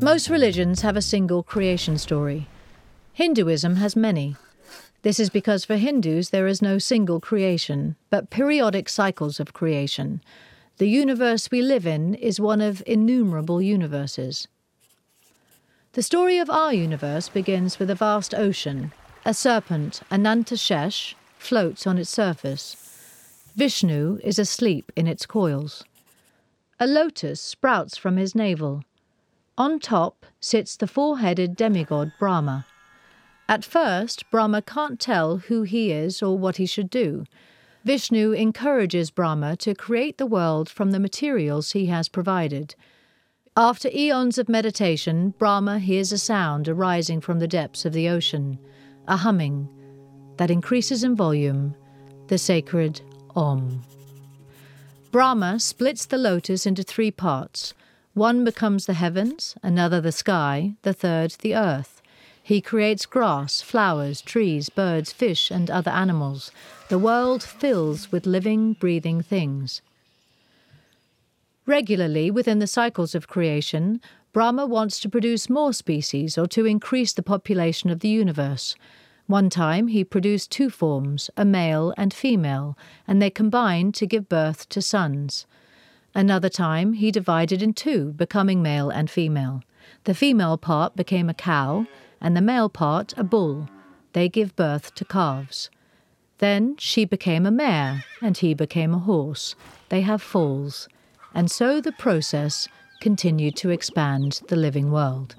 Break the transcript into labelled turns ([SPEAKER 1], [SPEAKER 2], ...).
[SPEAKER 1] Most religions have a single creation story. Hinduism has many. This is because for Hindus there is no single creation, but periodic cycles of creation. The universe we live in is one of innumerable universes. The story of our universe begins with a vast ocean. A serpent, Anantashesh, floats on its surface. Vishnu is asleep in its coils. A lotus sprouts from his navel. On top sits the four headed demigod Brahma. At first, Brahma can't tell who he is or what he should do. Vishnu encourages Brahma to create the world from the materials he has provided. After eons of meditation, Brahma hears a sound arising from the depths of the ocean, a humming that increases in volume, the sacred Om. Brahma splits the lotus into three parts. One becomes the heavens, another the sky, the third the earth. He creates grass, flowers, trees, birds, fish, and other animals. The world fills with living, breathing things. Regularly, within the cycles of creation, Brahma wants to produce more species or to increase the population of the universe. One time he produced two forms, a male and female, and they combined to give birth to sons. Another time he divided in two, becoming male and female. The female part became a cow, and the male part a bull. They give birth to calves. Then she became a mare, and he became a horse. They have foals. And so the process continued to expand the living world.